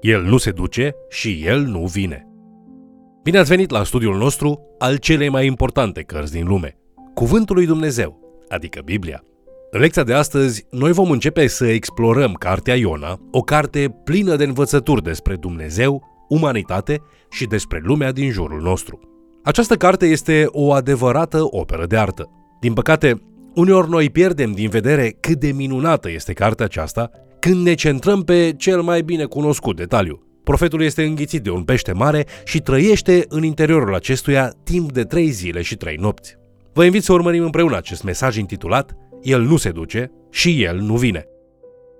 El nu se duce și el nu vine. Bine ați venit la studiul nostru al celei mai importante cărți din lume, Cuvântul lui Dumnezeu, adică Biblia. În lecția de astăzi, noi vom începe să explorăm Cartea Iona, o carte plină de învățături despre Dumnezeu, umanitate și despre lumea din jurul nostru. Această carte este o adevărată operă de artă. Din păcate, uneori noi pierdem din vedere cât de minunată este cartea aceasta când ne centrăm pe cel mai bine cunoscut detaliu. Profetul este înghițit de un pește mare și trăiește în interiorul acestuia timp de trei zile și trei nopți. Vă invit să urmărim împreună acest mesaj intitulat El nu se duce și El nu vine.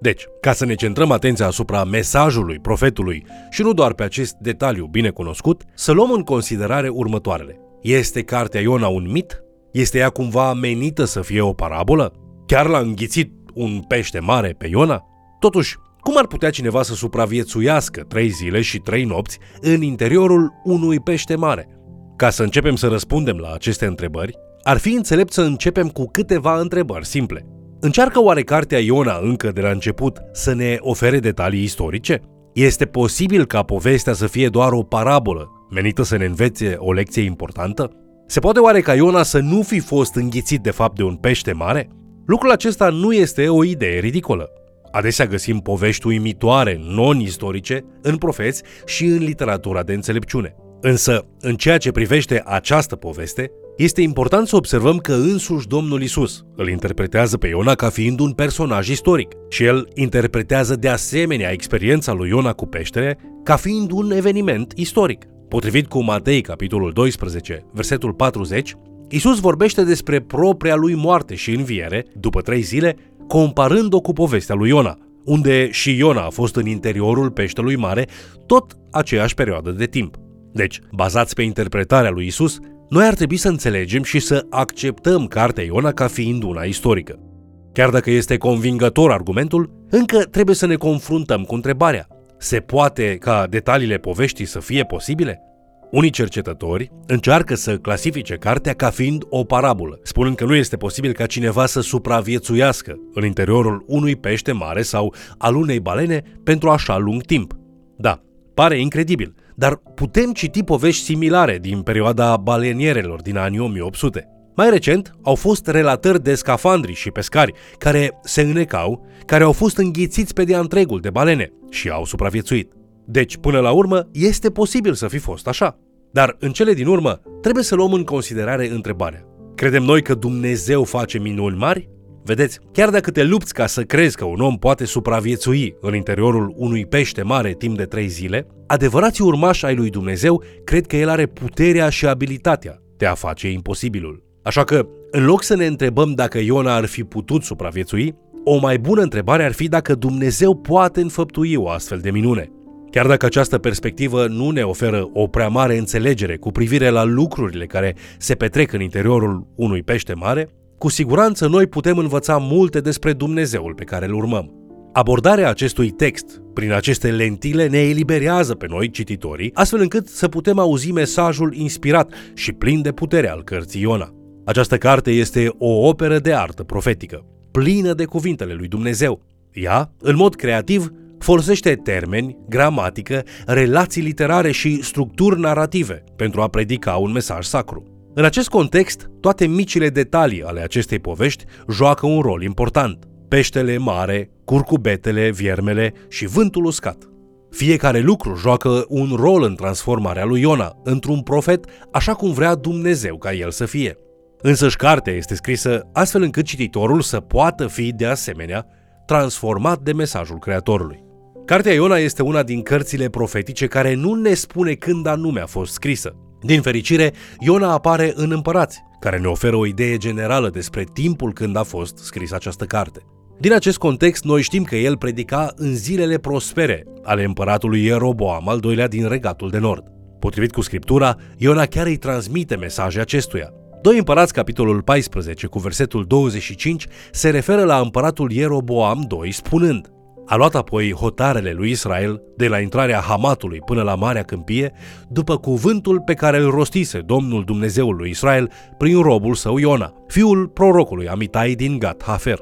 Deci, ca să ne centrăm atenția asupra mesajului profetului și nu doar pe acest detaliu bine cunoscut, să luăm în considerare următoarele. Este cartea Iona un mit? Este ea cumva menită să fie o parabolă? Chiar l-a înghițit un pește mare pe Iona? Totuși, cum ar putea cineva să supraviețuiască trei zile și trei nopți în interiorul unui pește mare? Ca să începem să răspundem la aceste întrebări, ar fi înțelept să începem cu câteva întrebări simple. Încearcă oare cartea Iona încă de la început să ne ofere detalii istorice? Este posibil ca povestea să fie doar o parabolă, menită să ne învețe o lecție importantă? Se poate oare ca Iona să nu fi fost înghițit de fapt de un pește mare? Lucrul acesta nu este o idee ridicolă. Adesea găsim povești uimitoare, non-istorice, în profeți și în literatura de înțelepciune. Însă, în ceea ce privește această poveste, este important să observăm că însuși Domnul Isus îl interpretează pe Iona ca fiind un personaj istoric și el interpretează de asemenea experiența lui Iona cu peștere ca fiind un eveniment istoric. Potrivit cu Matei, capitolul 12, versetul 40, Isus vorbește despre propria lui moarte și înviere, după trei zile, comparând-o cu povestea lui Iona, unde și Iona a fost în interiorul peștelui mare tot aceeași perioadă de timp. Deci, bazați pe interpretarea lui Isus, noi ar trebui să înțelegem și să acceptăm cartea Iona ca fiind una istorică. Chiar dacă este convingător argumentul, încă trebuie să ne confruntăm cu întrebarea. Se poate ca detaliile poveștii să fie posibile? Unii cercetători încearcă să clasifice cartea ca fiind o parabolă, spunând că nu este posibil ca cineva să supraviețuiască în interiorul unui pește mare sau al unei balene pentru așa lung timp. Da, pare incredibil, dar putem citi povești similare din perioada balenierelor din anii 1800. Mai recent, au fost relatări de scafandri și pescari care se înecau, care au fost înghițiți pe de întregul de balene și au supraviețuit. Deci, până la urmă, este posibil să fi fost așa. Dar, în cele din urmă, trebuie să luăm în considerare întrebarea. Credem noi că Dumnezeu face minuni mari? Vedeți, chiar dacă te lupți ca să crezi că un om poate supraviețui în interiorul unui pește mare timp de trei zile, adevărații urmași ai lui Dumnezeu cred că el are puterea și abilitatea de a face imposibilul. Așa că, în loc să ne întrebăm dacă Iona ar fi putut supraviețui, o mai bună întrebare ar fi dacă Dumnezeu poate înfăptui o astfel de minune. Chiar dacă această perspectivă nu ne oferă o prea mare înțelegere cu privire la lucrurile care se petrec în interiorul unui pește mare, cu siguranță noi putem învăța multe despre Dumnezeul pe care îl urmăm. Abordarea acestui text prin aceste lentile ne eliberează pe noi, cititorii, astfel încât să putem auzi mesajul inspirat și plin de putere al cărții Iona. Această carte este o operă de artă profetică, plină de cuvintele lui Dumnezeu. Ea, în mod creativ, folosește termeni, gramatică, relații literare și structuri narrative pentru a predica un mesaj sacru. În acest context, toate micile detalii ale acestei povești joacă un rol important. Peștele mare, curcubetele, viermele și vântul uscat. Fiecare lucru joacă un rol în transformarea lui Iona într-un profet așa cum vrea Dumnezeu ca el să fie. Însăși cartea este scrisă astfel încât cititorul să poată fi, de asemenea, transformat de mesajul Creatorului. Cartea Iona este una din cărțile profetice care nu ne spune când anume a fost scrisă. Din fericire, Iona apare în Împărați, care ne oferă o idee generală despre timpul când a fost scrisă această carte. Din acest context, noi știm că el predica în zilele prospere ale împăratului Ieroboam al doilea din Regatul de Nord. Potrivit cu Scriptura, Iona chiar îi transmite mesaje acestuia. Doi împărați, capitolul 14, cu versetul 25, se referă la împăratul Ieroboam II, spunând a luat apoi hotarele lui Israel de la intrarea Hamatului până la Marea Câmpie, după cuvântul pe care îl rostise Domnul Dumnezeul lui Israel prin robul său Iona, fiul prorocului Amitai din Gat Hafer.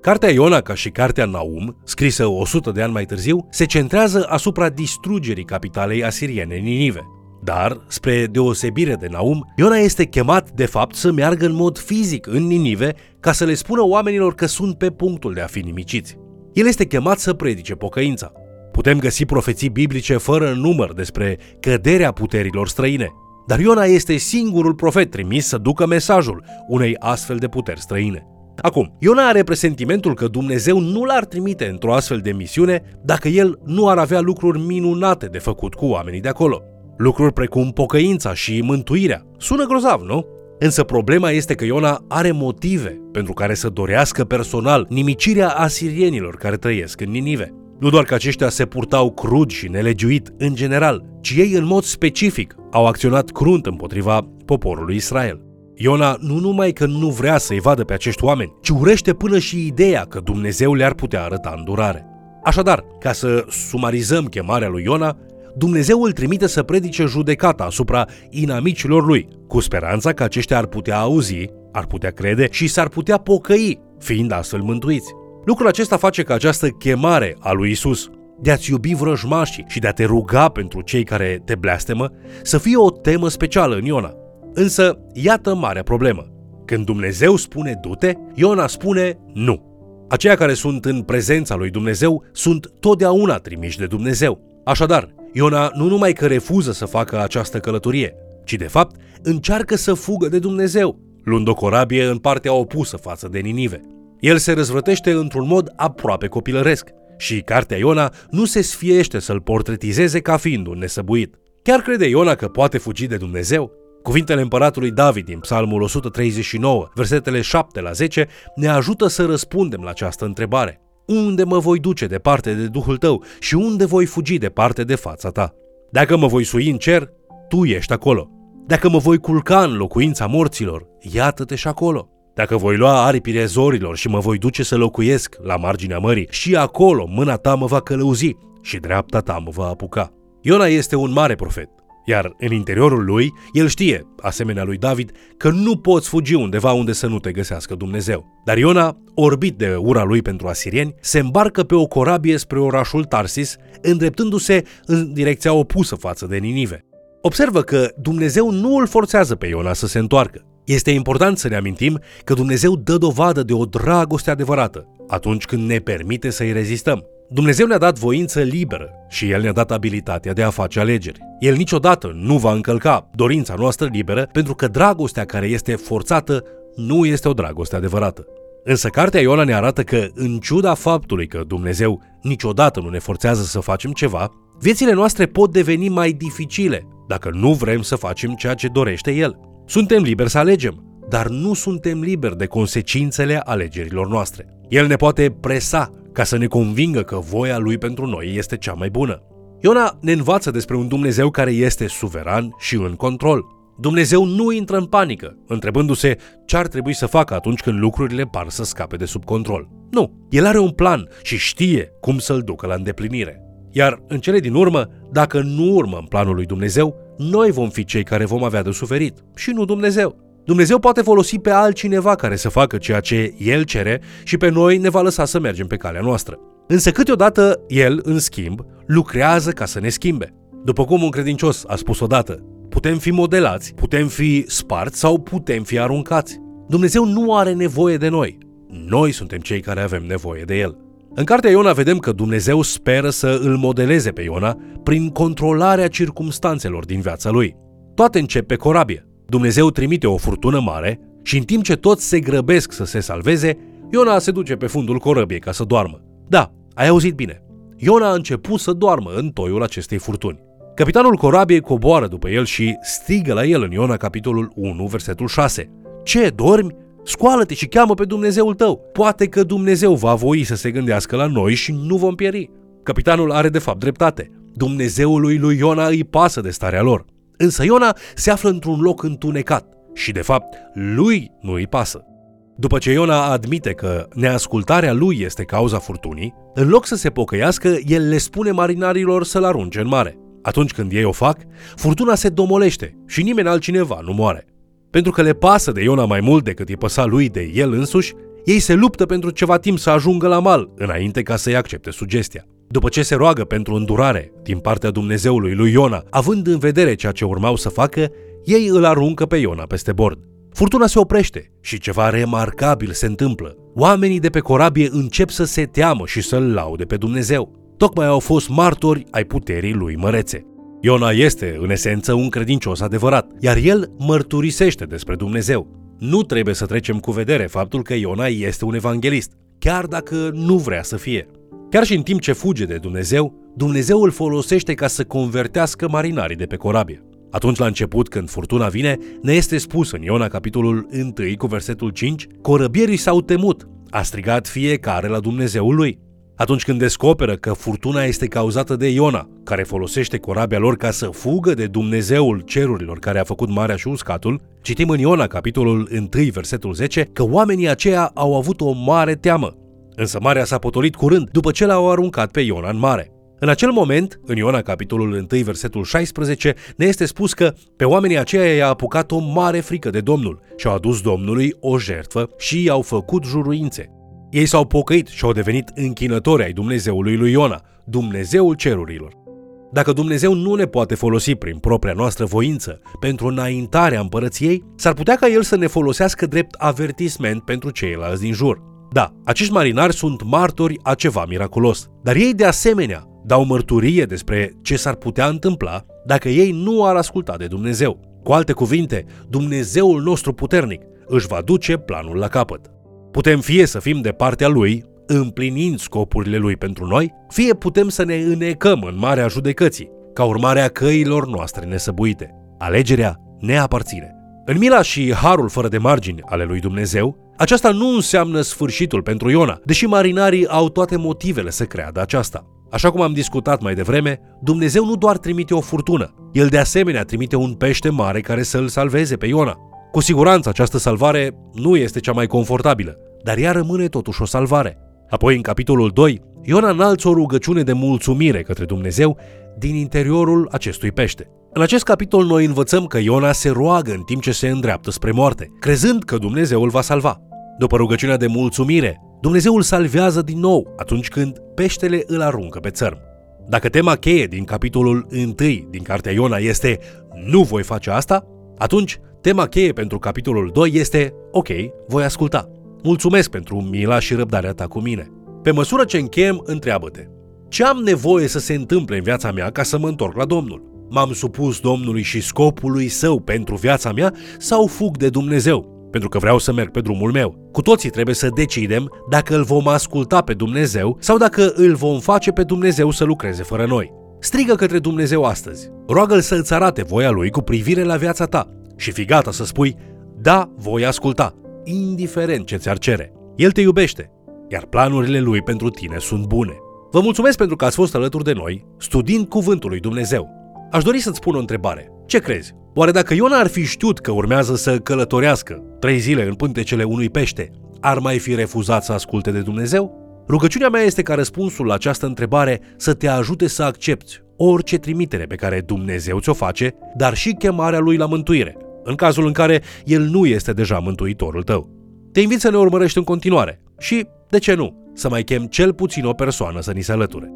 Cartea Iona, ca și cartea Naum, scrisă 100 de ani mai târziu, se centrează asupra distrugerii capitalei asiriene Ninive. Dar, spre deosebire de Naum, Iona este chemat de fapt să meargă în mod fizic în Ninive ca să le spună oamenilor că sunt pe punctul de a fi nimiciți. El este chemat să predice pocăința. Putem găsi profeții biblice fără număr despre căderea puterilor străine, dar Iona este singurul profet trimis să ducă mesajul unei astfel de puteri străine. Acum, Iona are presentimentul că Dumnezeu nu l-ar trimite într-o astfel de misiune dacă el nu ar avea lucruri minunate de făcut cu oamenii de acolo. Lucruri precum pocăința și mântuirea. Sună grozav, nu? Însă problema este că Iona are motive pentru care să dorească personal nimicirea asirienilor care trăiesc în Ninive. Nu doar că aceștia se purtau crud și nelegiuit în general, ci ei în mod specific au acționat crunt împotriva poporului Israel. Iona nu numai că nu vrea să-i vadă pe acești oameni, ci urește până și ideea că Dumnezeu le-ar putea arăta îndurare. Așadar, ca să sumarizăm chemarea lui Iona, Dumnezeu îl trimite să predice judecata asupra inamicilor lui, cu speranța că aceștia ar putea auzi, ar putea crede și s-ar putea pocăi, fiind astfel mântuiți. Lucrul acesta face ca această chemare a lui Isus de a-ți iubi vrăjmașii și de a te ruga pentru cei care te blestemă să fie o temă specială în Iona. Însă, iată marea problemă. Când Dumnezeu spune du-te, Iona spune nu. Aceia care sunt în prezența lui Dumnezeu sunt totdeauna trimiși de Dumnezeu. Așadar, Iona nu numai că refuză să facă această călătorie, ci de fapt încearcă să fugă de Dumnezeu, luând o corabie în partea opusă față de Ninive. El se răzvrătește într-un mod aproape copilăresc și cartea Iona nu se sfiește să-l portretizeze ca fiind un nesăbuit. Chiar crede Iona că poate fugi de Dumnezeu? Cuvintele împăratului David din Psalmul 139, versetele 7 la 10, ne ajută să răspundem la această întrebare. Unde mă voi duce departe de Duhul tău și unde voi fugi departe de fața ta? Dacă mă voi sui în cer, tu ești acolo. Dacă mă voi culca în locuința morților, iată-te și acolo. Dacă voi lua aripile zorilor și mă voi duce să locuiesc la marginea mării, și acolo mâna ta mă va călăuzi și dreapta ta mă va apuca. Iona este un mare profet, iar în interiorul lui, el știe, asemenea lui David, că nu poți fugi undeva unde să nu te găsească Dumnezeu. Dar Iona, orbit de ura lui pentru asirieni, se îmbarcă pe o corabie spre orașul Tarsis, îndreptându-se în direcția opusă față de Ninive. Observă că Dumnezeu nu îl forțează pe Iona să se întoarcă. Este important să ne amintim că Dumnezeu dă dovadă de o dragoste adevărată atunci când ne permite să-i rezistăm. Dumnezeu ne-a dat voință liberă și El ne-a dat abilitatea de a face alegeri. El niciodată nu va încălca dorința noastră liberă pentru că dragostea care este forțată nu este o dragoste adevărată. Însă cartea Iona ne arată că, în ciuda faptului că Dumnezeu niciodată nu ne forțează să facem ceva, viețile noastre pot deveni mai dificile dacă nu vrem să facem ceea ce dorește El. Suntem liberi să alegem, dar nu suntem liberi de consecințele alegerilor noastre. El ne poate presa ca să ne convingă că voia lui pentru noi este cea mai bună. Iona ne învață despre un Dumnezeu care este suveran și în control. Dumnezeu nu intră în panică, întrebându-se ce ar trebui să facă atunci când lucrurile par să scape de sub control. Nu, el are un plan și știe cum să-l ducă la îndeplinire. Iar în cele din urmă, dacă nu urmăm planul lui Dumnezeu, noi vom fi cei care vom avea de suferit și nu Dumnezeu. Dumnezeu poate folosi pe altcineva care să facă ceea ce El cere și pe noi ne va lăsa să mergem pe calea noastră. Însă câteodată El, în schimb, lucrează ca să ne schimbe. După cum un credincios a spus odată, putem fi modelați, putem fi sparți sau putem fi aruncați. Dumnezeu nu are nevoie de noi. Noi suntem cei care avem nevoie de El. În cartea Iona vedem că Dumnezeu speră să îl modeleze pe Iona prin controlarea circumstanțelor din viața lui. Toate încep pe corabie. Dumnezeu trimite o furtună mare și în timp ce toți se grăbesc să se salveze, Iona se duce pe fundul corăbiei ca să doarmă. Da, ai auzit bine. Iona a început să doarmă în toiul acestei furtuni. Capitanul corabiei coboară după el și strigă la el în Iona capitolul 1, versetul 6. Ce, dormi? Scoală-te și cheamă pe Dumnezeul tău. Poate că Dumnezeu va voi să se gândească la noi și nu vom pieri. Capitanul are de fapt dreptate. Dumnezeului lui Iona îi pasă de starea lor. Însă Iona se află într-un loc întunecat și, de fapt, lui nu îi pasă. După ce Iona admite că neascultarea lui este cauza furtunii, în loc să se pocăiască, el le spune marinarilor să-l arunce în mare. Atunci când ei o fac, furtuna se domolește și nimeni altcineva nu moare. Pentru că le pasă de Iona mai mult decât îi păsa lui de el însuși, Ei se luptă pentru ceva timp să ajungă la mal, înainte ca să-i accepte sugestia. După ce se roagă pentru îndurare din partea Dumnezeului lui Iona, având în vedere ceea ce urmau să facă, ei îl aruncă pe Iona peste bord. Furtuna se oprește și ceva remarcabil se întâmplă. Oamenii de pe corabie încep să se teamă și să-l laude pe Dumnezeu. Tocmai au fost martori ai puterii lui mărețe. Iona este, în esență, un credincios adevărat, iar el mărturisește despre Dumnezeu. Nu trebuie să trecem cu vedere faptul că Iona este un evanghelist, chiar dacă nu vrea să fie. Chiar și în timp ce fuge de Dumnezeu, Dumnezeu îl folosește ca să convertească marinarii de pe corabie. Atunci, la început, când furtuna vine, ne este spus în Iona, capitolul 1, cu versetul 5, corăbierii s-au temut, a strigat fiecare la Dumnezeul lui. Atunci când descoperă că furtuna este cauzată de Iona, care folosește corabia lor ca să fugă de Dumnezeul cerurilor care a făcut marea și uscatul, citim în Iona, capitolul 1, versetul 10, că oamenii aceia au avut o mare teamă. Însă marea s-a potolit curând după ce l-au aruncat pe Iona în mare. În acel moment, în Iona capitolul 1, versetul 16, ne este spus că pe oamenii aceia i-a apucat o mare frică de Domnul și au adus Domnului o jertfă și i-au făcut juruințe. Ei s-au pocăit și au devenit închinători ai Dumnezeului lui Iona, Dumnezeul cerurilor. Dacă Dumnezeu nu ne poate folosi prin propria noastră voință pentru înaintarea împărăției, s-ar putea ca El să ne folosească drept avertisment pentru ceilalți din jur. Da, acești marinari sunt martori a ceva miraculos, dar ei de asemenea dau mărturie despre ce s-ar putea întâmpla dacă ei nu ar asculta de Dumnezeu. Cu alte cuvinte, Dumnezeul nostru puternic își va duce planul la capăt. Putem fie să fim de partea lui, împlinind scopurile lui pentru noi, fie putem să ne înecăm în marea judecății, ca urmare a căilor noastre nesăbuite. Alegerea ne aparține. În mila și harul fără de margini ale lui Dumnezeu, aceasta nu înseamnă sfârșitul pentru Iona, deși marinarii au toate motivele să creadă aceasta. Așa cum am discutat mai devreme, Dumnezeu nu doar trimite o furtună, El de asemenea trimite un pește mare care să îl salveze pe Iona. Cu siguranță această salvare nu este cea mai confortabilă, dar ea rămâne totuși o salvare. Apoi, în capitolul 2, Iona înalță o rugăciune de mulțumire către Dumnezeu din interiorul acestui pește. În acest capitol noi învățăm că Iona se roagă în timp ce se îndreaptă spre moarte, crezând că Dumnezeu îl va salva. După rugăciunea de mulțumire, Dumnezeu îl salvează din nou atunci când peștele îl aruncă pe țărm. Dacă tema cheie din capitolul 1 din cartea Iona este Nu voi face asta, atunci tema cheie pentru capitolul 2 este Ok, voi asculta. Mulțumesc pentru mila și răbdarea ta cu mine. Pe măsură ce încheiem, întreabă-te. Ce am nevoie să se întâmple în viața mea ca să mă întorc la Domnul? M-am supus Domnului și scopului său pentru viața mea sau fug de Dumnezeu? Pentru că vreau să merg pe drumul meu. Cu toții trebuie să decidem dacă îl vom asculta pe Dumnezeu sau dacă îl vom face pe Dumnezeu să lucreze fără noi. Strigă către Dumnezeu astăzi. Roagă-L să îți arate voia Lui cu privire la viața ta și fi gata să spui, da, voi asculta, indiferent ce ți-ar cere. El te iubește, iar planurile Lui pentru tine sunt bune. Vă mulțumesc pentru că ați fost alături de noi, studiind Cuvântul lui Dumnezeu. Aș dori să-ți pun o întrebare. Ce crezi? Oare dacă Iona ar fi știut că urmează să călătorească trei zile în pântecele unui pește, ar mai fi refuzat să asculte de Dumnezeu? Rugăciunea mea este ca răspunsul la această întrebare să te ajute să accepti orice trimitere pe care Dumnezeu ți-o face, dar și chemarea Lui la mântuire, în cazul în care El nu este deja mântuitorul tău. Te invit să ne urmărești în continuare și, de ce nu, să mai chem cel puțin o persoană să ni se alăture.